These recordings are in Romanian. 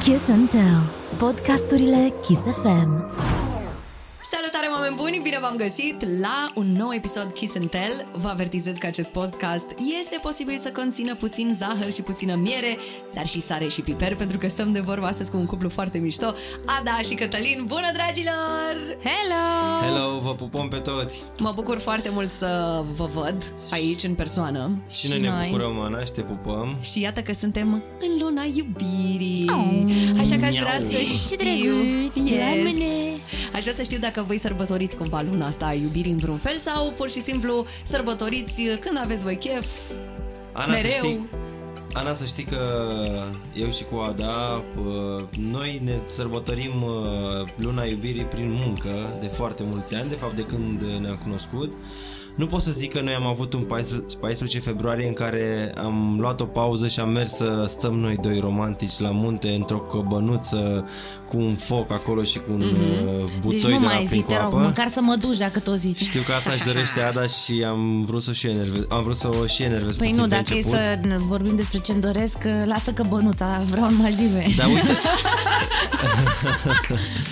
Kiss and Tell. Podcasturile Kiss FM. Salutare, oameni buni! Bine v-am găsit la un nou episod Kiss and Tell. Vă avertizez că acest podcast este posibil să conțină puțin zahăr și puțină miere, dar și sare și piper, pentru că stăm de vorbă astăzi cu un cuplu foarte mișto, Ada și Cătălin. Bună, dragilor! Hello! Hello, vă pupăm pe toți! Mă bucur foarte mult să vă văd aici, în persoană. Și, și noi, ne bucurăm, Ana, și te pupăm. Și iată că suntem în luna iubirii. Oh. Așa că aș vrea să știu... Yes. Aș vrea să știu dacă voi sărbătoriți cumva luna asta a iubirii în vreun fel sau pur și simplu sărbătoriți când aveți voi chef, Ana, mereu. Să știi, Ana, să știi că eu și cu Ada, noi ne sărbătorim luna iubirii prin muncă de foarte mulți ani, de fapt de când ne-am cunoscut. Nu pot să zic că noi am avut un 14, 14 februarie în care am luat o pauză și am mers să stăm noi doi romantici la munte într-o căbănuță cu un foc acolo și cu un mm-hmm. butoi deci nu de la mai zi, te rog, măcar să mă duci dacă tot zici. Știu că asta își dorește Ada și am vrut să și enervez, am vrut să o și enervez Păi puțin nu, dacă e să vorbim despre ce-mi doresc, lasă că bănuța, vreau în Maldive. Da, uite.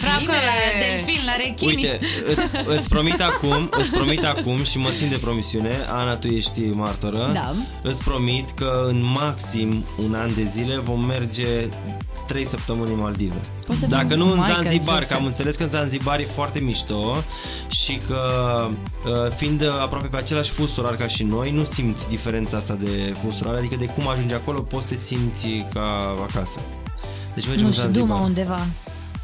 vreau că la delfin, la rechini. Uite, îți, îți promit acum, îți promit acum și mă țin de promisiune, Ana, tu ești martoră, da. îți promit că în maxim un an de zile vom merge 3 săptămâni în Maldive. Dacă nu în Zanzibar, că am înțeles că în Zanzibar e foarte mișto și că fiind aproape pe același fus orar ca și noi, nu simți diferența asta de fus orar, adică de cum ajungi acolo poți să te simți ca acasă. Deci mergem nu în Zanzibar. Nu undeva.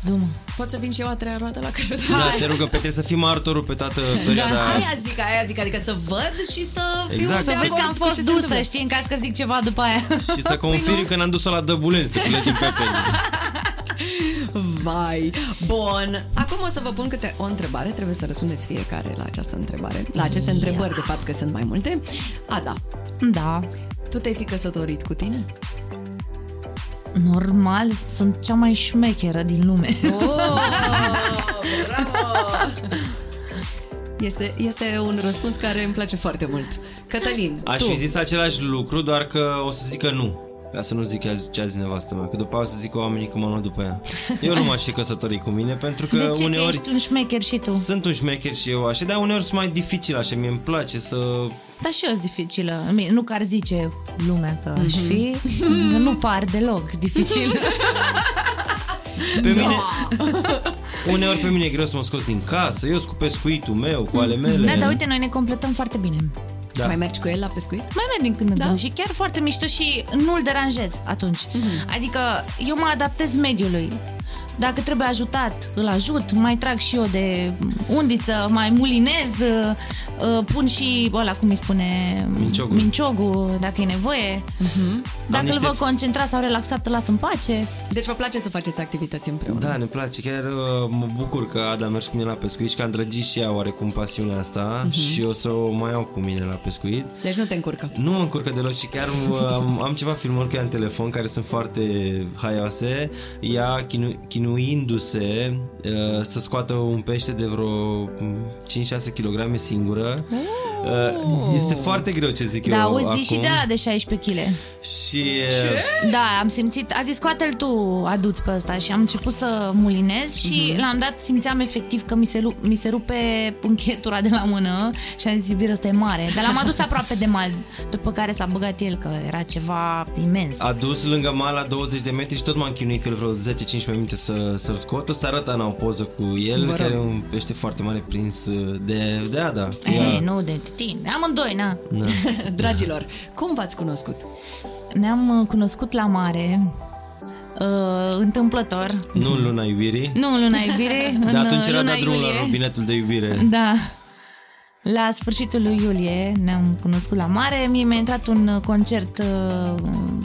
Dumă. Pot să vin și eu a treia roată la care Da, te rugăm, pe trebuie să fii martorul pe toată perioada da, aia zic, aia zic, adică să văd și să fiu exact. Să vezi că am fost dusă, știi, în caz că zic ceva după aia. Și să confirm păi că n-am dus-o la Dăbulen să pleci în pepeni. Vai, bun. Acum o să vă pun câte o întrebare. Trebuie să răspundeți fiecare la această întrebare. La aceste yeah. întrebări, de fapt, că sunt mai multe. Ada. Da. Tu te-ai fi căsătorit cu tine? Normal, sunt cea mai șmecheră din lume. Oh, bravo! Este, este un răspuns care îmi place foarte mult. Cătălin, Aș tu. fi zis același lucru, doar că o să zic că nu. Ca să nu zic ce a zis nevastă mea, că după aia o să zic oamenii că m-am luat după ea. Eu nu m-aș fi căsătorit cu mine, pentru că de ce? uneori... Că ești un șmecher și tu. Sunt un șmecher și eu așa, dar uneori sunt mai dificil așa, mie îmi place să... Da, și eu sunt dificilă. Nu că ar zice lumea că aș fi, mm-hmm. nu par deloc dificil. Pe mine... Uneori pe mine e greu să mă scos din casă, eu sunt cu pescuitul meu, cu ale mele. Da, dar uite, noi ne completăm foarte bine. Da. Mai mergi cu el la pescuit? Mai merg din când în da? când și chiar foarte mișto și nu-l deranjez atunci. Mm-hmm. Adică eu mă adaptez mediului. Dacă trebuie ajutat, îl ajut, mai trag și eu de undiță, mai mulinez, pun și ăla, cum îi spune, minciogul, minciogul dacă e nevoie. Uh-huh. Dacă niște... îl văd concentrat sau relaxat, îl las în pace. Deci vă place să faceți activități împreună? Da, ne place. Chiar mă bucur că Ada a mers cu mine la pescuit și că a îndrăgit și ea oarecum pasiunea asta uh-huh. și o să o mai iau cu mine la pescuit. Deci nu te încurcă? Nu mă încurcă deloc și chiar am, am ceva filmări cu ea în telefon care sunt foarte haioase. Ea chinu, chinuindu-se uh, să scoată un pește de vreo 5-6 kg singură. Uhum. Oh. Este foarte greu ce zic da, eu auzi acum. și de la de 16 kg. Și... Ce? Da, am simțit, a zis scoate-l tu, aduți pe ăsta și am început să mulinez și uh-huh. l-am dat, simțeam efectiv că mi se, mi se rupe închetura de la mână și am zis, iubire, ăsta e mare. Dar l-am adus aproape de mal, după care s-a băgat el, că era ceva imens. A dus lângă mal la 20 de metri și tot m-am chinuit că vreo 10-15 minute să, să-l scot. O să arăt Ana o poză cu el, care e un pește foarte mare prins de, de Ada. Ei, nu de tine, amândoi, na. Da. Dragilor, cum v-ați cunoscut? Ne-am cunoscut la mare, uh, întâmplător. Nu în luna iubirii. Nu în luna iubirii, în Dar atunci era luna dat drumul iulie. la robinetul de iubire. Da. La sfârșitul lui iulie ne-am cunoscut la mare, mie mi-a intrat un concert uh,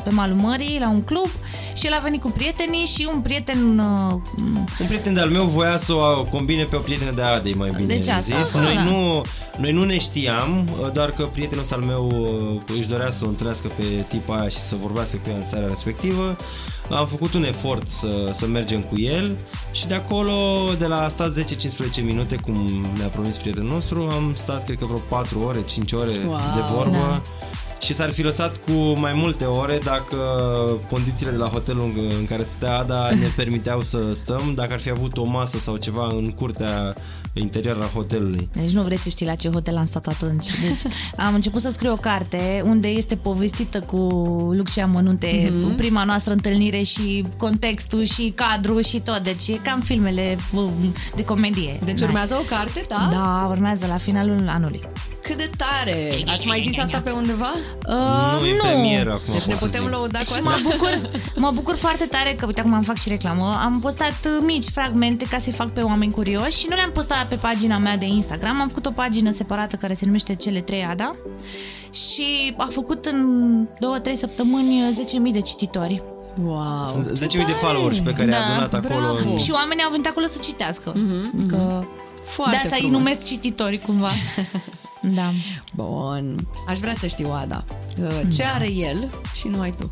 pe malul mării, la un club și el a venit cu prietenii și un prieten... Uh, Un prieten de-al meu voia să o combine pe o prietenă de Adei, mai bine Deci asta, zis. da. Noi, nu, noi nu ne știam, doar că prietenul ăsta al meu uh, își dorea să o întâlnească pe tipa aia și să vorbească cu ea în seara respectivă. Am făcut un efort să, să mergem cu el și de acolo, de la a stat 10-15 minute, cum ne-a promis prietenul nostru, am stat, cred că vreo 4 ore, 5 ore Wow. de vorbă. Da. Și s-ar fi lăsat cu mai multe ore dacă condițiile de la hotelul în- în care stătea Ada ne permiteau să stăm, dacă ar fi avut o masă sau ceva în curtea interioară a hotelului. Deci nu vrei să știi la ce hotel am stat atunci. Deci am început să scriu o carte unde este povestită cu lux și amănunte Mhm. mm-hmm. prima noastră întâlnire și contextul și cadrul și tot. Deci e cam filmele uh, de comedie. Deci Da. urmează o carte, da? Da, urmează la finalul anului. Cât de tare! Ați mai zis asta pe undeva? Uh, nu e premieră acum. Deci ne pot să putem zic. lăuda cu Și asta? mă bucur, mă bucur foarte tare că, uite, acum am fac și reclamă, am postat uh, mici fragmente ca să-i fac pe oameni curioși și nu le-am postat pe pagina mea de Instagram, am făcut o pagină separată care se numește Cele 3 Ada și a făcut în 2-3 săptămâni 10.000 de cititori. Wow! Sunt ce 10.000 de tare! followers pe care a adunat acolo. bravo. În... Și oamenii au venit acolo să citească. Mm-hmm, că Foarte de asta îi frumos. numesc cititori cumva. da. Bun. Aș vrea să știu, Ada, uh, ce are el și nu ai tu?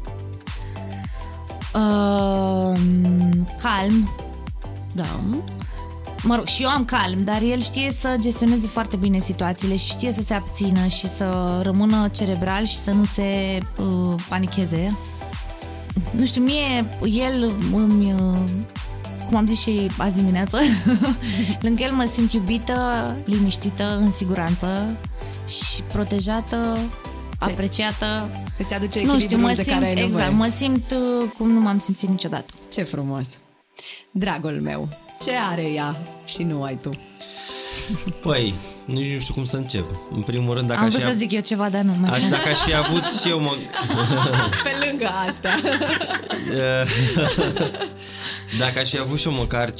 Uh, calm, Da. mă rog, și eu am calm, dar el știe să gestioneze foarte bine situațiile și știe să se abțină și să rămână cerebral și să nu se uh, panicheze. Nu știu, mie, el îmi... Uh, cum am zis și azi dimineață, lângă el mă simt iubită, liniștită, în siguranță și protejată, apreciată. Îți aduce Nu știu, echilibrul mă de simt, care ai nevoie. exact, mă simt uh, cum nu m-am simțit niciodată. Ce frumos! Dragul meu, ce are ea și nu ai tu? Păi, nici nu știu cum să încep. În primul rând, dacă Am aș vrut fi, să zic eu ceva, dar nu mai aș, dacă aș fi avut și eu mă, Pe lângă asta. Dacă aș fi avut și eu măcar 5%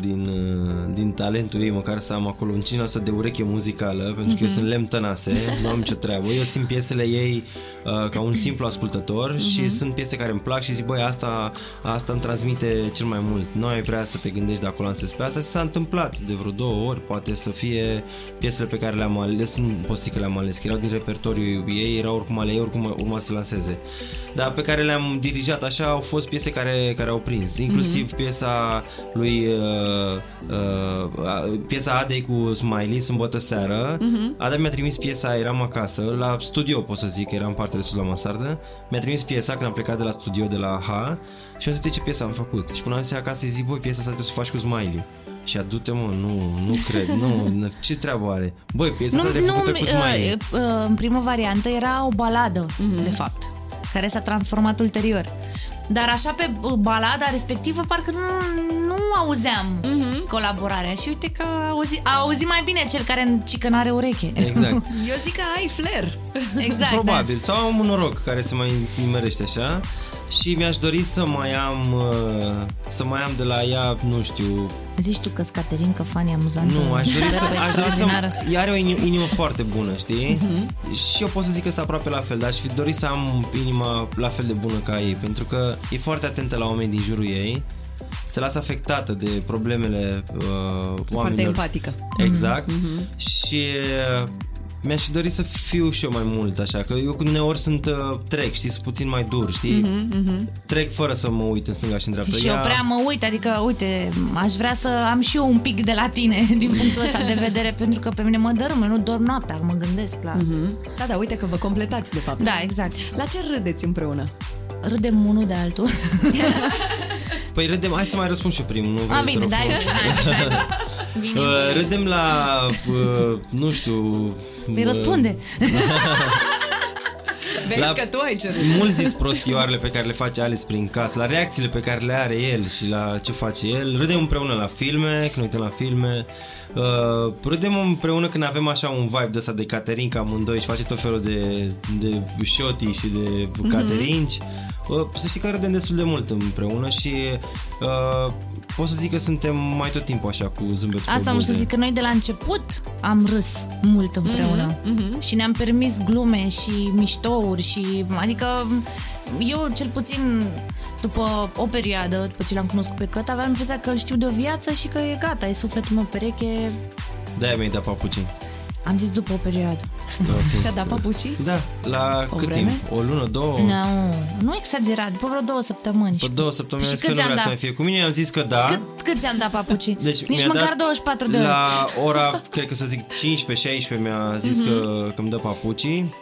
din, uh, din talentul ei, măcar să am acolo un 5% de ureche muzicală, pentru că eu sunt lemn tănase, nu am nicio treabă. Eu simt piesele ei uh, ca un simplu ascultător și sunt piese care îmi plac și zic, băi, asta, asta îmi transmite cel mai mult. Nu ai vrea să te gândești de acolo în pe asta și s-a întâmplat de vreo două ori, poate să fie piesele pe care le-am ales, nu pot să zic că le-am ales, că erau din repertoriul ei, erau oricum ale ei, oricum urma să lanseze. Dar pe care le-am dirijat așa au fost piese care, care au prins, inclusiv mm-hmm. piesa lui uh, uh, piesa Adei cu Smiley, Sâmbătă seară. Mm-hmm. Ada mi-a trimis piesa, eram acasă, la studio pot să zic, eram parte de sus la mansardă. Mi-a trimis piesa când am plecat de la studio de la H și am zis, "Uite ce piesă am făcut. Și până am zis acasă, îi zic, voi piesa asta trebuie să o faci cu Smiley. Și adu-te mă, nu, nu cred, nu, nu, ce treabă are? Băi, piesa asta trebuie făcută cu Smiley. uh, uh, în prima variantă era o baladă, mm-hmm. de fapt, care s-a transformat ulterior. Dar așa pe uh, balada respectivă parcă nu, nu auzeam mm-hmm. colaborarea și uite că a auzit, a auzit mai bine cel care cică n-are ureche. Exact. Eu zic că ai flair. exact. Probabil. Sau am un noroc care se mai nimerește așa. Și mi-aș dori să mai am uh, să mai am de la ea, nu știu, Da. Zici tu că Caterinca Fani amuzantă. nu, aș dori să, superbă, aș dori extraordinară. să ea are o inimă, inimă foarte bună, știi? Și eu pot să zic că este aproape la fel, dar aș fi dori să am inima la fel de bună ca ei, pentru că e foarte atentă la oameni din jurul ei, se lasă afectată de problemele uh, Foarte oamenilor. empatică. Exact. Mm-hmm. Și uh, mi-aș fi dorit să fiu și eu mai mult așa, că eu uneori sunt uh, trec, știi, sunt puțin mai dur, știi? Mm-hmm. Trec fără să mă uit în stânga și în dreapta. Și eu prea mă uit, adică, uite, aș vrea să am și eu un pic de la tine din punctul ăsta de vedere, pentru că pe mine mă dărâm, eu nu dorm noaptea, mă gândesc la... Da, da, uite că vă completați, de fapt. Da, exact. La ce râdeți împreună? Râdem unul de altul. Păi râdem, hai să mai răspund și eu primul, nu? A, vrei, te bine, rog dai, frumos. hai, hai. Bine. Uh, râdem la, uh, nu știu... Păi uh, răspunde. Vezi La- că tu ai cerut. Mult zis prostioarele pe care le face Alice prin casă, la reacțiile pe care le are el și la ce face el. Râdem împreună la filme, când ne uităm la filme. Uh, râdem împreună când avem așa un vibe de ăsta de caterinca amândoi și face tot felul de, de șoti și de Mhm. caterinci. Uh, să știi că râdem destul de mult împreună și uh, pot să zic că suntem mai tot timpul așa cu zâmbetul pe Asta am buze. să zic că noi de la început am râs mult împreună Mhm, și ne-am permis glume și miștouri și adică eu cel puțin după o perioadă, după ce l-am cunoscut pe Căt, aveam impresia că îl știu de o viață și că e gata, e sufletul meu pereche. De-aia mi-ai dat papucii. Am zis după o perioadă. Ți-a dat papușii? Da, la O cât vreme? timp? O lună, două? Nu, nu exagerat, după vreo două săptămâni. După două săptămâni și am zis cât că nu ți-am vrea să dat? mai fie cu mine, am zis că da. Cât, cât ți-am dat papucii? Deci Nici mi-a măcar dat 24 de ore. La ora, cred că să zic 15-16 mi-a zis Mhm. că, că îmi dă papucii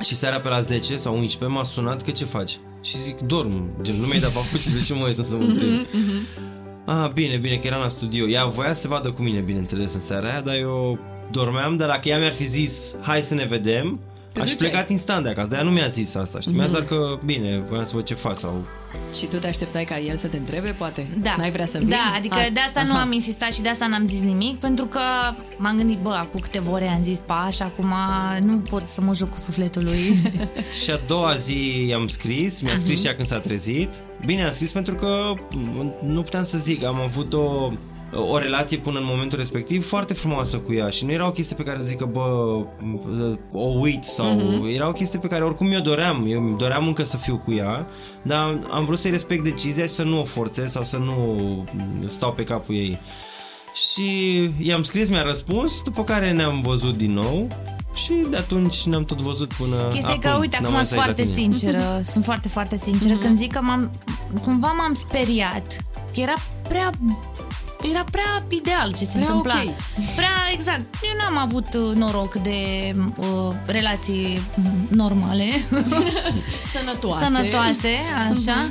Și seara pe la 10 sau 11 m-a sunat că ce faci? Și zic, dorm, gen, nu mi-ai dat papuci, de ce mă uiți să mă întreb? Ah, bine, bine, că eram la studio. Ea voia să se vadă cu mine, bineînțeles, în seara aia, dar eu dormeam, dar dacă ea mi-ar fi zis, hai să ne vedem, Te aș fi duceai. plecat instant de acasă, dar ea nu mi-a zis asta, știi? Mi-a zis doar că, bine, voiam să văd ce faci sau... Și tu te așteptai ca el să te întrebe, poate? Da. N-ai vrea să vii? Da, adică de asta nu Aha. am insistat și de asta n-am zis nimic, pentru că m-am gândit, bă, acum câteva ore am zis pa și acum nu pot să mă joc cu sufletul lui. Și a doua zi i-am scris, mi-a scris și ea când s-a trezit. Bine, am scris pentru că m, nu puteam să zic, am avut o, o relație până în momentul respectiv foarte frumoasă cu ea și nu era o chestie pe care să zic că, bă, m, o uit sau... Era o chestie pe care oricum eu doream, eu doream încă să fiu cu ea, dar am vrut să-i respect decizia și să nu o forțez sau să nu stau pe capul ei. Și i-am scris, mi-a răspuns, după care ne-am văzut din nou și de atunci ne-am tot văzut până Chestia e că, uite, n-am acum mai sunt stat la foarte tine. sinceră, sunt foarte, foarte sinceră. Când zic că m-am, cumva m-am speriat, că era prea era prea ideal ce se Prea întâmpla. ok. Prea exact. Eu n-am avut uh, noroc de uh, relații mm, normale. Sănătoase. sănătoase, așa.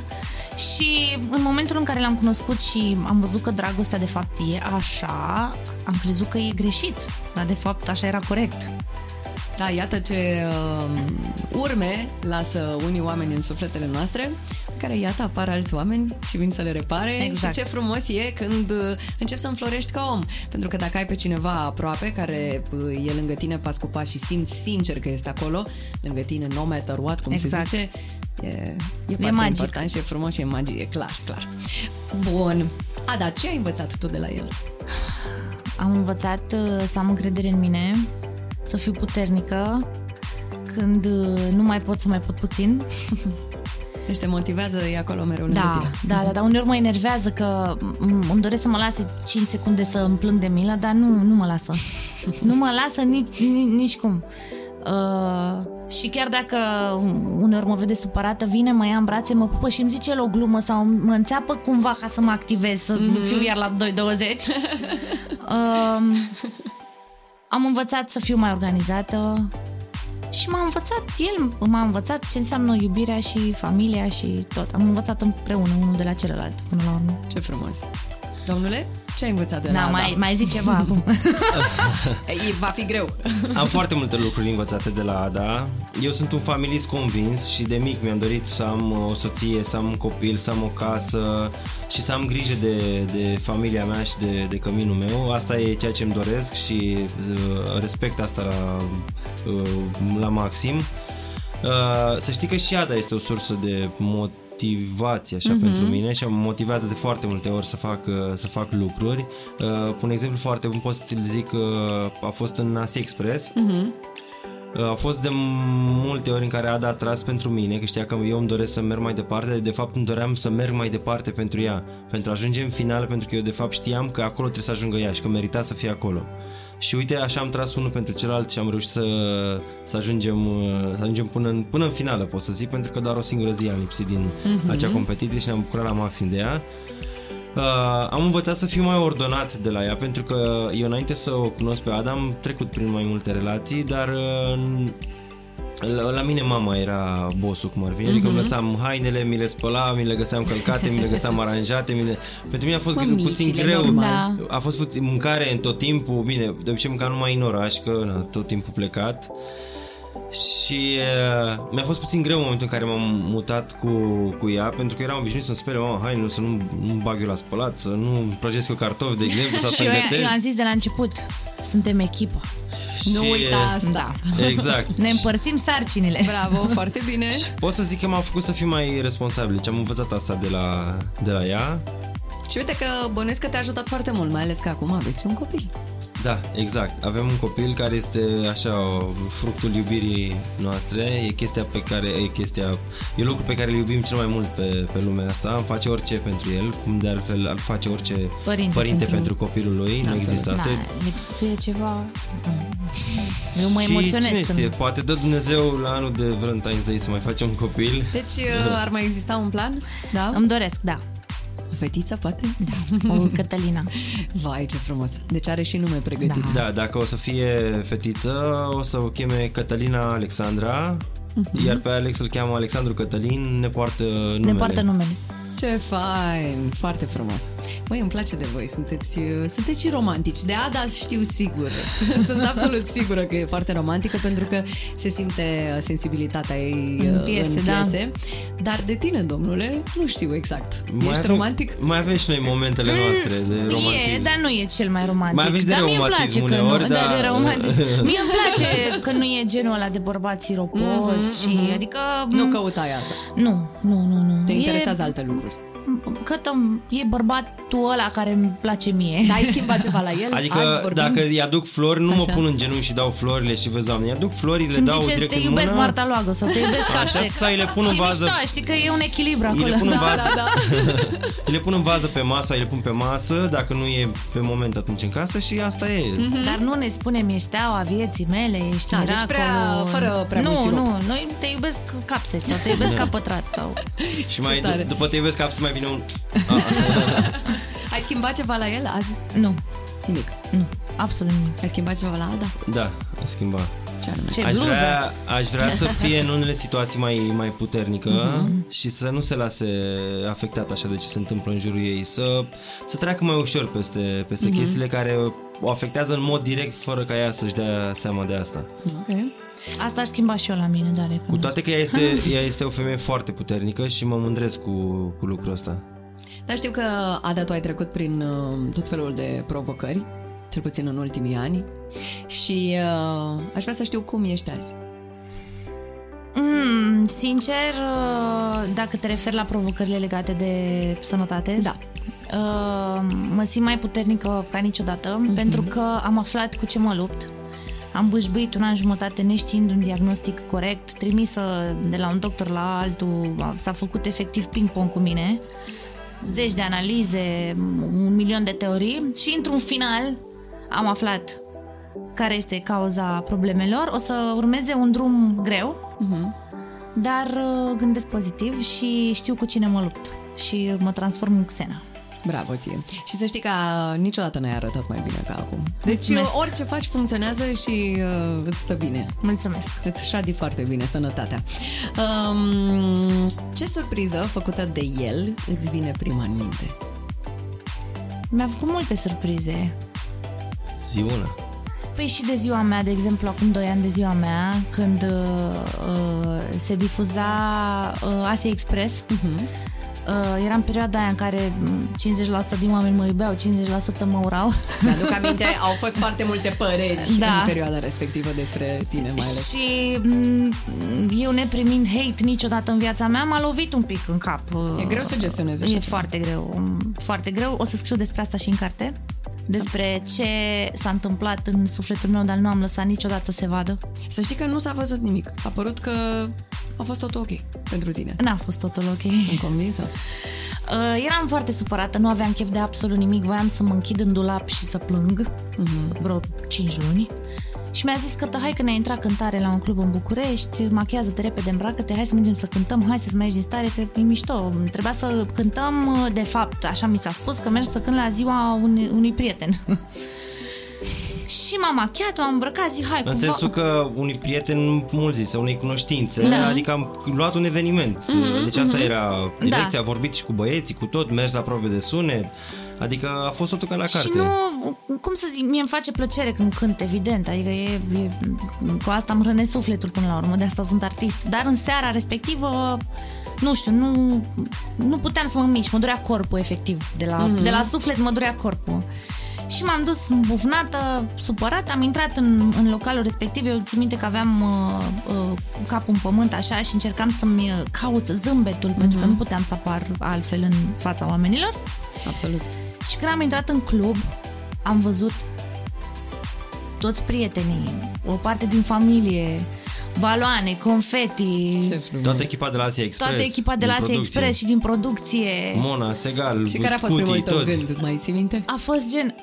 Și în momentul în care l-am cunoscut și am văzut că dragostea de fapt e așa, am crezut că e greșit, dar de fapt așa era corect. Da, iată ce uh, urme lasă unii oameni în sufletele noastre, care, iată, apar alți oameni și vin să le repare. Exact. Și ce frumos e când uh, începi să înflorești ca om. Pentru că dacă ai pe cineva aproape, care uh, e lângă tine pas cu pas și simți sincer că este acolo, lângă tine, no matter what, cum Exact. se zice, e, e, foarte magic. important și e frumos și e magie, clar, clar. Bun. A, da, ce ai învățat tu de la el? Am învățat uh, să am încredere în mine, să fiu puternică, când uh, nu mai pot să mai pot puțin. Deci te motivează, e acolo mereu lângă Da, tine. da, da, dar uneori mă enervează că m- îmi doresc să mă lase 5 secunde să îmi plâng de milă, dar nu, nu mă lasă. nu mă lasă nici, nici, nici cum. Uh, și chiar dacă uneori mă vede supărată, vine, mă ia în brațe, mă pupă și îmi zice el o glumă sau mă înțeapă cumva ca să mă activez, să mm-hmm. fiu iar la 2.20. uh, am învățat să fiu mai organizată și m-a învățat, el m-a învățat ce înseamnă iubirea și familia și tot. Am învățat împreună unul de la celălalt până la urmă. Ce frumos. Domnule, ce ai învățat de la Da, Adam? mai, mai zic ceva acum. E, va fi greu. Am foarte multe lucruri învățate de la Ada. Eu sunt un familist convins și de mic mi-am dorit să am o soție, să am un copil, să am o casă și să am grijă de, de familia mea și de, de căminul meu. Asta e ceea ce îmi doresc și uh, respect asta la, uh, la maxim. Uh, să știi că și Ada este o sursă de motivație așa uh-huh. pentru mine și mă motivează de foarte multe ori să fac, uh, să fac lucruri. Uh, un exemplu foarte bun pot să ți-l zic uh, a fost în Asia Express. Uh-huh. A fost de multe ori în care Ada a tras pentru mine, că știa că eu îmi doresc să merg mai departe, de fapt îmi doream să merg mai departe pentru ea, pentru a ajunge în final, pentru că eu de fapt știam că acolo trebuie să ajungă ea și că merita să fie acolo. Și uite, așa am tras unul pentru celălalt și am reușit să, să ajungem, să ajungem până, în, până în finală, pot să zic, pentru că doar o singură zi am lipsit din uh-huh. acea competiție și ne-am bucurat la maxim de ea. Uh, am învățat să fiu mai ordonat de la ea pentru că eu înainte să o cunosc pe Ada am trecut prin mai multe relații, dar uh, la, la mine mama era bossul cum ar fi, adică îmi lăsam hainele, mi le spăla, mi le găseam călcate, mi le găseam aranjate, mi le... pentru mine a fost Mămicile, puțin greu, normal. Da. a fost puțin mâncare în tot timpul, bine, de obicei mâncam numai în oraș, că na, tot timpul plecat. Și uh, mi-a fost puțin greu în momentul în care m-am mutat cu, cu ea Pentru că eram obișnuit să-mi spere mama haine, să nu, nu bag eu la spălat Să nu prăjesc eu cartofi, de exemplu, sau și să eu, gătesc eu am zis de la început, suntem echipă. Nu Și, uita uh, asta. Da. Exact Ne împărțim sarcinile. Bravo, foarte bine. Pot să zic că m-a făcut să fiu mai responsabil Deci am învățat asta de la, de la ea Și uite că bănuiesc că te-a ajutat foarte mult, mai ales că acum aveți un copil. Da, exact. Avem un copil care este așa fructul iubirii noastre. E chestia pe care e chestia e lucru pe care îl iubim cel mai mult pe, pe lumea asta. Am face orice pentru el, cum de altfel ar face orice Părinte părinte pentru- pentru, copilul lui. Nu există Da, asta. lipsuțul e ceva... Eu mă și emoționez cine știe, când... poate dă Dumnezeu la anul de Valentine's Day să mai facem un copil. Deci uh, ar mai exista un plan? Da? Îmi doresc, da. O fetiță, poate? Da, o Cătălina. Vai, ce frumos. Deci are și nume pregătit. Da. Da, dacă o să fie fetiță, o să o cheme Cătălina Alexandra iar pe Alex îl cheamă Alexandru Cătălin, ne poartă numele. Ne poartă numele. Ce fain, foarte frumos. Băi, îmi place de voi, sunteți, sunteți și romantici. De Ada știu sigur, sunt absolut sigură că e foarte romantică pentru că se simte sensibilitatea ei În în piese, piese, da. în piese. Dar de tine, domnule, nu știu exact. Mai Ești avem- romantic? Mai avem și noi momentele noastre de romantism. E, dar nu e cel mai romantic. Mai aveți de dar mie îmi reumatism place că uneori, nu, dar- da, de romantism. Mie îmi place că nu e genul ăla de bărbați siropos și adică... Nu căutai asta. Nu, nu, nu, nu. Te E- interesează alte lucruri. Că e bărbatul ăla care îmi place mie. Dar ai schimbat ceva la el? Adică Azi vorbim? dacă îi aduc flori, nu mă Așa. pun în genunchi și dau florile și vezi, doamne, îi aduc flori, și le îmi dau zice, direct te în iubesc mână. Marta Loagă sau te iubesc Așa, Capsec. sau îi le pun în și vază. mișto, știi că e un echilibru Îi acolo. le pun în vază, Da, da. îi le pun în vază pe masă, sau îi le pun pe masă, dacă nu e pe moment atunci în casă și asta e. Dar nu ne spunem, ești steaua vieții mele, ești Da, deci miracolul. prea- fără prea nu, mult sirop. nu, noi te iubesc capset sau te iubesc ca pătrat sau... Și mai tare. d- după te iubesc cap să mai vine un... Ai schimbat ceva la el azi? Nu, Nimic. nu, absolut nimic. Ai schimbat ceva la Ada? Da, a schimbat. Ce anume? Ce Aș bluză. vrea, aș vrea să fie în unele situații mai, mai puternică și să nu se lase afectat așa de ce se întâmplă în jurul ei, să, să treacă mai ușor peste, peste chestiile care o afectează în mod direct fără ca ea să-și dea seama de asta. Ok. Asta aș schimba și eu la mine, dar Cu toate că ea este, ea este o femeie foarte puternică și mă mândresc cu, cu lucrul ăsta. Dar știu că, Ada, tu ai trecut prin uh, tot felul de provocări, cel puțin în ultimii ani, și uh, aș vrea să știu cum ești azi. Mm, sincer, uh, dacă te referi la provocările legate de sănătate, Da. uh, mă simt mai puternică ca niciodată, Mhm. pentru că am aflat cu ce mă lupt. Am bâșbâit un an jumătate neștiind un diagnostic corect, trimisă de la un doctor la altul, s-a făcut efectiv ping-pong cu mine, zeci de analize, un milion de teorii și într-un final am aflat care este cauza problemelor. O să urmeze un drum greu, dar uh, gândesc pozitiv și știu cu cine mă lupt și mă transform în Xena. Bravo ție. Și să știi că niciodată n-ai arătat mai bine ca acum. Deci Mulțumesc. orice faci funcționează și uh, îți stă bine. Mulțumesc! Îți șadi foarte bine sănătatea. Um, ce surpriză făcută de el îți vine prima în minte? Mi-a făcut multe surprize. Zi una. Păi și de ziua mea, de exemplu, acum 2 ani de ziua mea, când uh, uh, se difuza uh, Asia Express, uh-huh. Uh, era în perioada aia în care mm, 50% din oameni mă iubeau, 50% mă urau. Mi-aduc aminte, au fost foarte multe păreri Da. în perioada respectivă despre tine mai ales. Și mm, eu neprimind hate niciodată în viața mea, m-a lovit un pic în cap. E greu să gestionezi așa E ceva. foarte greu, mm, foarte greu. O să scriu despre asta și în carte. Despre ce s-a întâmplat în sufletul meu, dar nu am lăsat niciodată să se vadă. Să știi că nu s-a văzut nimic. A părut că a fost totul ok pentru tine. N-a fost totul ok. Sunt convinsă. Uh, eram foarte supărată, nu aveam chef de absolut nimic, voiam să mă închid în dulap și să plâng uh-huh. vreo 5 luni. Și mi-a zis că "Tă, hai că ne-a intrat cântare la un club în București, machează-te repede, îmbracă-te, hai să mergem să cântăm, hai să-ți mai ieși din stare, că e mișto. Trebuia să cântăm, de fapt, așa mi s-a spus, că merg să cânt la ziua unui, unui prieten. și m-am machiat, m-am îmbrăcat, zic, hai, În cumva... sensul că unui prieten mult zis, unei cunoștințe, Da. adică am luat un eveniment. Deci asta era direcția, Da. a vorbit și cu băieții, cu tot, mers la probe de sunet, adică a fost totul ca la carte. Și nu, cum să zic, mie îmi face plăcere când cânt, evident, adică e, e, cu asta îmi hrănesc sufletul până la urmă, de asta sunt artist. Dar în seara respectivă, nu știu, nu, nu puteam să mă mișc, mă durea corpul efectiv, de la, mm-hmm. de la suflet mă durea corpul. Și m-am dus bufnată, supărată, am intrat în, în localul respectiv, eu țin minte că aveam uh, uh, capul în pământ așa și încercam să-mi uh, caut zâmbetul, mm-hmm. pentru că nu puteam să apar altfel în fața oamenilor. Absolut. Și când am intrat în club, am văzut toți prietenii, o parte din familie, baloane, confeti, Ce frumos. Toată echipa de la Asia Express. toată echipa de la din Asia producție. Express și din producție. Mona, Segal, Și care a fost Cutii, primul tău toți. gând? Mai ții minte? A fost gen...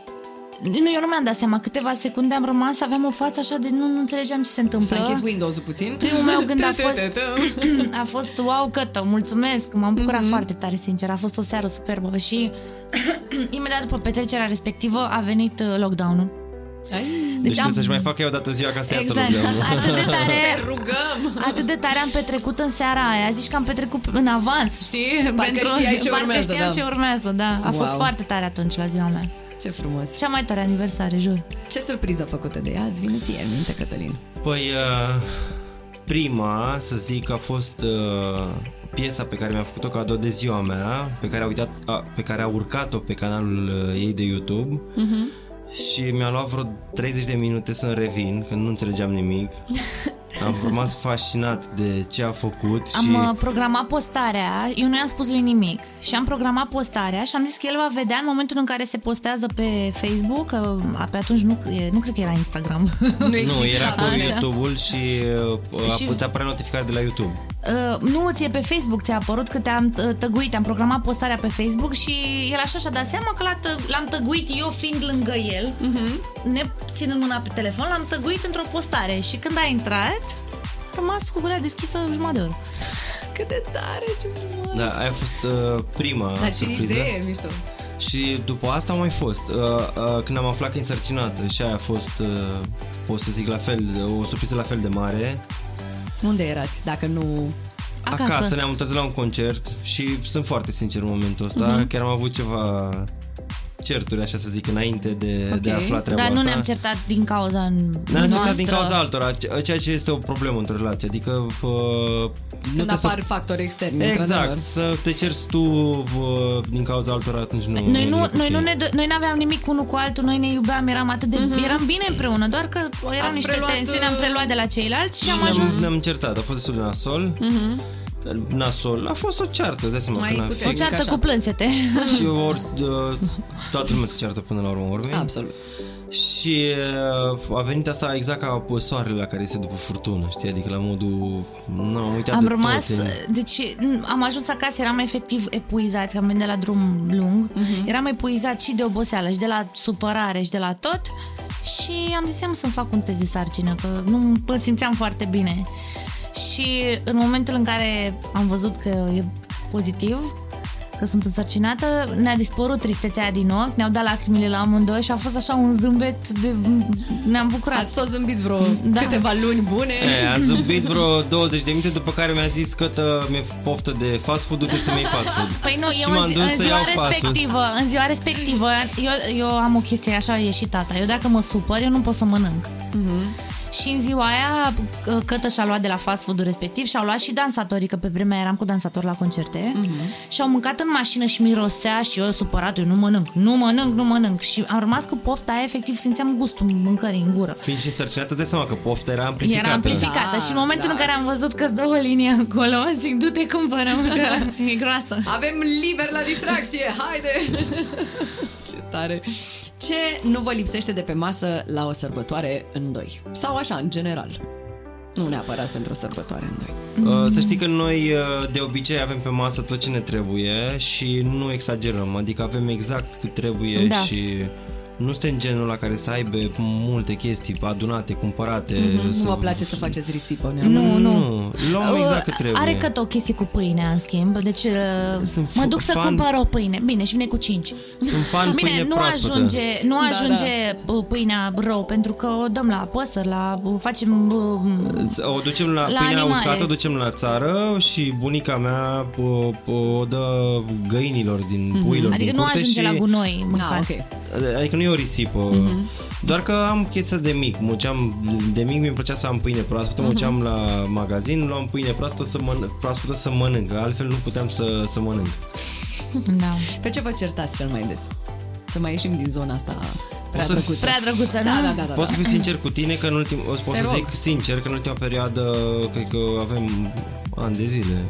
Nu, eu nu mi-am dat seama, câteva secunde am rămas, aveam o față așa de nu, nu înțelegeam ce se întâmplă. S-a închis Windows-ul puțin? Primul meu gând a fost Tu-tu-tu-tu. A fost wow, cătă, mulțumesc M-am bucurat foarte tare, sincer A fost o seară superbă Și imediat după petrecerea respectivă A venit uh, lockdown-ul Ai, Deci, Deci trebuie am- să-și mai facă ea o dată ziua ca să iasă Exact. lockdown. Atât de te tare, rugăm! atât de tare am petrecut în seara aia. Zici că am petrecut în avans, știi? Parcă știai ce parcă urmează, știam da. ce urmează, da. A fost Wow. foarte tare atunci la ziua mea. Ce frumos! Cea mai tare aniversare, jur. Ce surpriză făcută de ea? Îți vine ție în minte, Cătălin? Păi, uh, prima, să zic, a fost uh, piesa pe care mi-a făcut-o cadou de ziua mea, pe care a, uitat, a, pe care a urcat-o pe canalul uh, ei de YouTube. Și mi-a luat vreo 30 de minute să-mi revin, că nu înțelegeam nimic. Am rămas fascinat de ce a făcut și... Am uh, programat postarea, eu nu i-am spus lui nimic și am programat postarea și am zis că el va vedea în momentul în care se postează pe Facebook, că a, pe atunci nu, e- nu cred că era Instagram. Nu, Nu, exista, era cu da. YouTube-ul și, uh, Și- a îți apărea notificare de la YouTube. Uh, nu, ție pe Facebook ți-a apărut că te-am uh, tăguit, am programat postarea pe Facebook și el așa și-a dat seama că l-a tă- l-am tăguit eu fiind lângă el, uh-huh. ne ținând mâna pe telefon, l-am tăguit într-o postare și când a intrat, a rămas cu gura deschisă jumătate de oră. Cât de tare, ce frumos! Da, aia a fost uh, prima Dar ce surpriză. idee, mișto! Și după asta au mai fost. Uh, uh, când am aflat că e însărcinată și aia a fost, uh, pot să zic, la fel, o surpriză la fel de mare. Unde erați, dacă nu... Acasă. Acasă ne-am întâlnit la un concert și sunt foarte sincer în momentul ăsta. Uh-huh. Chiar am avut ceva certuri, așa să zic, înainte de, Ok. de a afla treaba Dar nu asta. ne-am certat din cauza Ne-am certat noastră. din cauza altora, ce- ceea ce este o problemă într-o relație. Adică uh, nu Când trebuie apar să... factori externi, într-adevăr. Exact, să te cerți tu uh, din cauza altora atunci nu Noi nu, e ok. noi nu ne, dă- noi n-aveam nimic unul cu altul, noi ne iubeam, eram atât de, eram bine împreună, doar că erau Ați niște preluat, tensiuni, am uh, preluat de la ceilalți și am ne-am, ajuns ne-am certat, a fost destul de nasol. Nasol, a fost o ceartă, îți dai seama. Mai când a puternic. o fost. ceartă așa. cu plânsete. Și ori, uh, toată lumea se ceartă până la urmă urmei. Absolut. Și uh, a venit asta exact ca soarele la care este după furtună, știi? Adică la modul... Nu, am uitat Am de rămas, tot. în- deci m, am ajuns acasă, eram efectiv epuizați, că am venit de la drum lung, eram epuizat și de oboseală și de la supărare și de la tot și am zis, ia mă să-mi fac un test de sarcină, că nu mă simțeam foarte bine. Și în momentul în care am văzut că e pozitiv, că sunt însărcinată, ne-a dispărut tristețea din ochi, ne-au dat lacrimile la amândoi și a fost așa un zâmbet de... ne-am bucurat. Ați tot zâmbit vreo Da. câteva luni bune. E, a zâmbit vreo 20 de minute după care mi-a zis că mi-e poftă de fast food, du-te să-mi iei fast food. Păi nu, și eu în, m-am zi, dus în să ziua iau fast food. respectivă, în ziua respectivă, eu, eu am o chestie așa, e și tata. Eu dacă mă supăr, eu nu pot să mănânc. Și în ziua aia, Cătă și-a luat de la fast food-ul respectiv și au luat și dansatorii, că pe vremea eram cu dansatori la concerte, și au mâncat în mașină și mirosea și eu supărat, eu nu mănânc, nu mănânc, nu mănânc. Și am rămas cu pofta aia, efectiv simțeam gustul mâncării în gură. Fiind și sărcinată, îți dai seama că pofta era amplificată. Era amplificată Da, și în momentul da. în care am văzut că două linii acolo, zic, du-te cumpărăm, că e groasă. Avem liber la distracție, haide! Ce tare! Ce nu vă lipsește de pe masă la o sărbătoare în doi? Sau așa, în general? Nu neapărat pentru o sărbătoare în doi. Uh, Să știi că noi uh, de obicei avem pe masă tot ce ne trebuie și nu exagerăm, adică avem exact cât trebuie Da. și nu suntem genul la care să aibă multe chestii adunate, cumpărate. Nu să... vă place să faceți risipă, nu? Nu, nu. Nu, luăm exact cât trebuie. Are cât o chestie cu pâinea, în schimb. Deci uh, Sunt mă f- duc să fan- cumpăr o pâine. Bine, și vine cu 5. Sunt fan Bine, pâine nu proaspătă. ajunge, nu Da, ajunge da. pâinea rău, pentru că o dăm la păsări, la facem uh, O ducem la, La pâinea animale. uscată, o ducem la țară și bunica mea o, o dă găinilor din puilor adică din nu curte ajunge și... la gunoi Ah, mâncat. ok. Adică nu e o risipă. Doar că am chestia de mic. Muceam, de mic mi-e plăcea să am pâine proaspătă, muceam la magazin, luam pâine proaspătă să, mănânc, proaspătă să mănânc. Altfel nu puteam să, să mănânc. Da. Pe ce vă certați cel mai des? Să mai ieșim din zona asta prea să- drăguță. Prea drăguță, nu? Da, da, da, da. Pot să fiu sincer cu tine că în ultim, o să pot Te să rog. zic sincer că în ultima perioadă cred că avem ani de zile.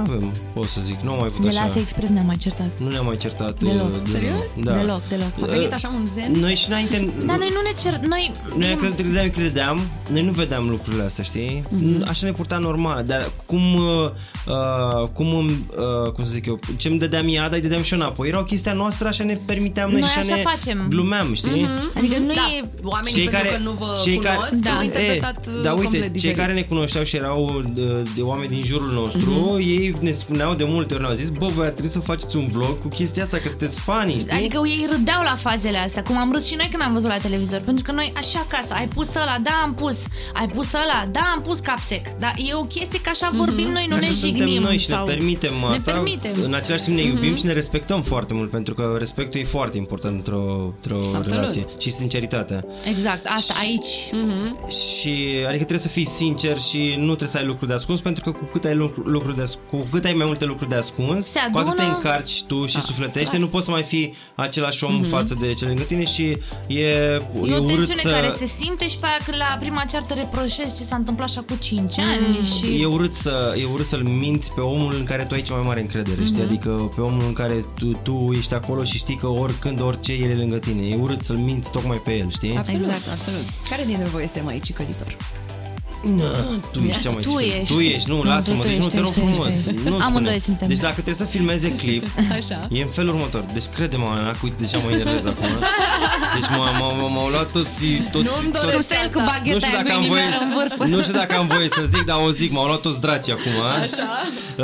Avem, pot să zic, nu am mai avut De așa. la Ase Express ne-am mai certat. Nu ne-am mai certat. Deloc. uh, de- Serios? Da. Deloc, deloc. A venit așa un zen? Noi și înainte... Dar noi nu ne cer... Noi... Noi cred- credeam, credeam, noi nu vedeam lucrurile astea, știi? Mhm. Așa ne purta normal, dar cum, uh, uh, cum, îmi, uh, cum să zic eu, ce îmi dădeam ea, dar îi dădeam și eu înapoi. Era o chestia noastră, așa ne permiteam noi, Noi și așa ne facem. glumeam, știi? Adică nu Da, e... oamenii Cei pentru care- că nu vă cei cunosc care- au Da. interpretat E, uh, da, uite, complet cei diferit. care ne cunoșteau și erau de, de oameni din jurul nostru, Mhm. ei ei ne spuneau de multe ori, ne-au zis, bă, voi ar trebui să faceți un vlog cu chestia asta, că sunteți funny, știi? Adică ei râdeau la fazele astea, cum am râs și noi când am văzut la televizor, pentru că noi așa acasă, ai pus ăla, da, am pus, ai pus ăla, da, am pus capsec, dar e o chestie că așa vorbim noi, nu Așa ne suntem jignim. noi și sau... ne permitem ne asta. permitem. Mhm. În același timp ne iubim și ne respectăm foarte mult, pentru că respectul e foarte important într-o, într-o relație. Și sinceritatea. Exact, asta aici. Și adică trebuie să fii sincer și nu trebuie să ai lucruri de ascuns, pentru că cu cât ai lucru, lucruri de ascuns, cu cât ai mai multe lucruri de ascuns, Se cu atât te adună. încarci tu și sufletește, nu poți să mai fii același om față de cel lângă tine și e, E o urât tensiune să... care se simte și pe aia când la prima ceartă reproșezi ce s-a întâmplat așa cu 5 ani și... E urât, să, e urât să-l minți pe omul în care tu ai cea mai mare încredere, știi? Adică pe omul în care tu, tu ești acolo și știi că oricând, orice, el e lângă tine. E urât să-l minți tocmai pe el, știi? Absolut, Exact. absolut. Care dintre voi este mai cicălitor? Na, tu ești cea mai Tu cică. ești. Tu ești, nu, Nu, lasă-mă, tu- tu deci nu ești, te rog ești, frumos. ești, ești. Nu Amândoi spune. suntem. Deci dacă trebuie să filmeze clip, Așa. e în felul următor. Deci crede-mă, Ana, că uite, deja mă enervez acum. Deci m-au, m-au, m-au luat toți... toți Nu-mi toți- doresc Stai cu asta. bagheta nu știu aia dacă cu am voie, inimioară în vârf. nu știu dacă am voie să zic, dar o zic, m-au luat toți dracii acum. Așa?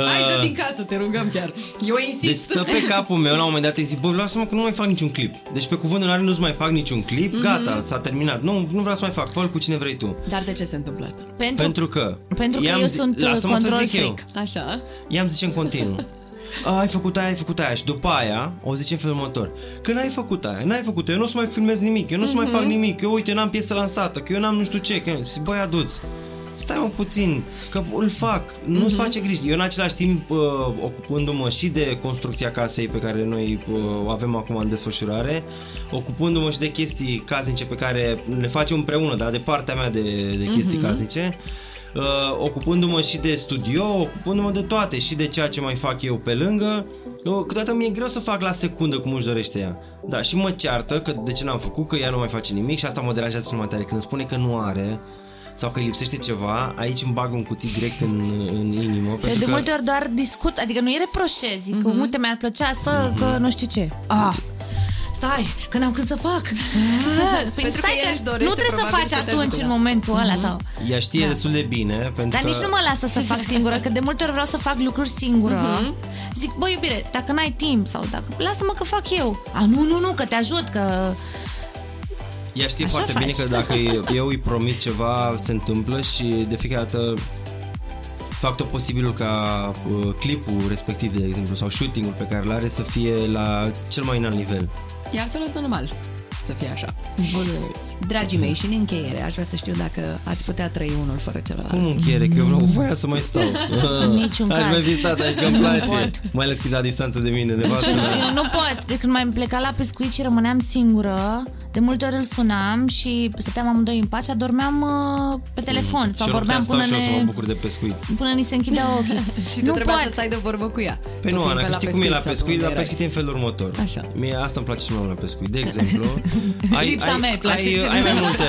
Hai, dă din casă, te rugăm chiar. Eu Deci insist. stă pe capul meu, la un moment dat îi zic, bă, lasă-mă că nu mai fac niciun clip. Deci pe cuvântul în are nu-ți mai fac niciun clip, Mhm. gata, s-a terminat. Nu, nu vreau să mai fac, fă cu cine vrei tu. Dar de ce se întâmplă asta? Pentru, Pentru că... pentru că i-am eu zi- sunt uh, lasă-mă să control zic eu. freak. Așa? I-am zice în continuu. A, ai făcut aia, ai făcut aia și după aia o zice în felul următor că n-ai făcut aia, n-ai făcut eu nu o să mai filmez nimic, eu nu o să mai fac nimic, eu uite n-am piesă lansată, că eu n-am nu știu ce, că și băi aduți Stai mă puțin, că îl fac, nu-ți face griji. Eu în același timp, uh, ocupându-mă și de construcția casei pe care noi uh, o avem acum în desfășurare, ocupându-mă și de chestii casnice pe care le facem împreună, dar de partea mea de, de chestii casnice, uh, ocupându-mă și de studio, ocupându-mă de toate și de ceea ce mai fac eu pe lângă. Uh, Câteodată mi-e greu să fac la secundă cum își dorește ea. Da, și mă ceartă că de ce n-am făcut, că ea nu mai face nimic și asta mă deranjează cel mai tare. Când îmi spune că nu are sau că îi lipsește ceva, aici îmi bag un cuțit direct în, în inimă. Eu Pentru de că... multe ori doar discut, adică nu-i reproșez, zic că uite, mi-ar plăcea să, că nu știu ce. Ah, stai, că n-am când să fac. Păi Pentru că stai el că își dorește nu trebuie să probabil faci să te atunci ajute, în da. momentul ăla sau... Ea știe Da. destul de bine, pentru Dar că... nici nu mă lasă să fac singură, că de multe ori vreau să fac lucruri singură. Zic, băi iubire, dacă n-ai timp sau dacă... Lasă-mă că fac eu. A, nu, nu, nu, că te ajut, că... Ea știe Așa foarte faci. bine că dacă eu îi promit ceva, se întâmplă și de fiecare dată fac tot posibilul ca uh, clipul respectiv, de exemplu, sau shootingul pe care îl are să fie la cel mai înalt nivel. E absolut normal să fie așa. Bun. Dragii mei, și în încheiere, aș vrea să știu dacă ați putea trăi unul fără celălalt. Cum încheiere? Că eu vreau voia să mai stau. În niciun Aș caz. mai fi stat aici, că îmi place. pot. Mai ales că e la distanță de mine, nevastă mea. Eu nu pot. De când m-am plecat la pescuit și rămâneam singură, de multe ori îl sunam și stăteam amândoi în pace, dormeam uh, pe telefon sau și eu nu vorbeam stau până și eu să mă ne, bucur de pescuit. până ni se închidea ochii. Și tu nu trebuia pot. să stai de vorbă cu ea. Păi Tu nu, fiind Ana, pe că la știi cum e la sau pescuit, unde la erai. pescuit e în felul următor. Așa. Mie asta îmi place și mai mult la pescuit. De exemplu, Lipsa mea îi place ai, cel ai mai mai multe...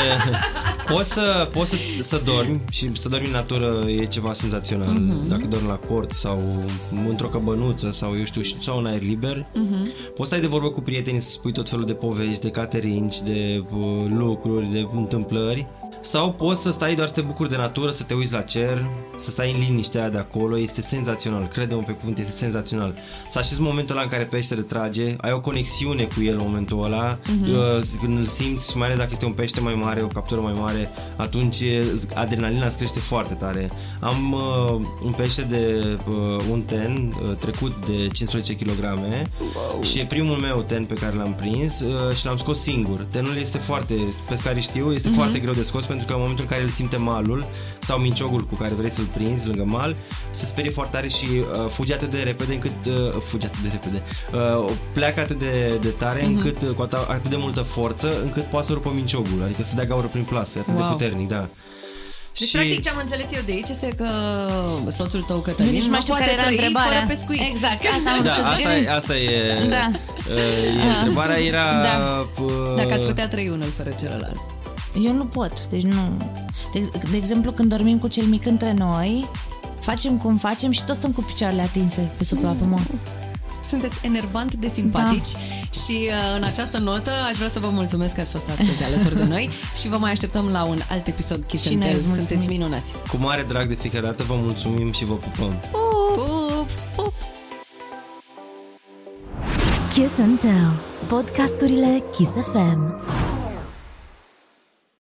Poți să, poți să, să dormi și să dormi în natură e ceva senzațional. Mhm. Dacă dormi la cort sau într-o căbănuță sau eu știu, sau în aer liber. Mhm. Poți să ai de vorbă cu prietenii, să spui tot felul de povești, de caterinci, de uh, lucruri, de întâmplări. Sau poți să stai doar să te bucuri de natură, să te uiți la cer, să stai în liniștea aia de acolo, este senzațional, crede-mă pe cuvânt, este senzațional. Să așezi momentul ăla în care peștele trage, ai o conexiune cu el în momentul ăla, uh, când îl simți și mai ales dacă este un pește mai mare, o captură mai mare, atunci e- adrenalina îți crește foarte tare. Am uh, un pește de uh, un ten uh, trecut de 15 kg și e primul meu ten pe care l-am prins uh, și l-am scos singur. Tenul este foarte, pescarii știu, este foarte greu de scos pentru că în momentul în care îl simte malul sau minciogul cu care vrei să-l prinzi lângă mal, se sperie foarte tare și uh, fuge atât de repede încât uh, fuge atât de repede. Uh, pleacă atât de, de tare încât uh, cu atât, atât de multă forță încât poate să rupă minciogul, adică să dea gaură prin plasă, e atât Wow. de puternic, da. Deci, practic, ce am înțeles eu de aici este că soțul tău, Eu Cătălin, nici nu mai știu poate care era trăi întrebarea. fără pescuit. Exact, asta am Da, vrut să zic. asta e, asta e, Da. uh, e întrebarea era... Da. uh, Dacă ați putea trăi unul fără celălalt. Eu nu pot, deci nu. De, de exemplu, când dormim cu cel mic între noi, facem cum facem și toți stăm cu picioarele atinse pe sub apă, mă. Sunteți enervant de simpatici și uh, în această notă aș vrea să vă mulțumesc că ați fost astăzi alături de noi și vă mai așteptăm la un alt episod Kiss Și and noi Tell. îți mulțumim. Sunteți minunați! Cu mare drag de fiecare dată vă mulțumim și vă pupăm. Pup! Pup! Kiss and Tell. Podcasturile Kiss FM.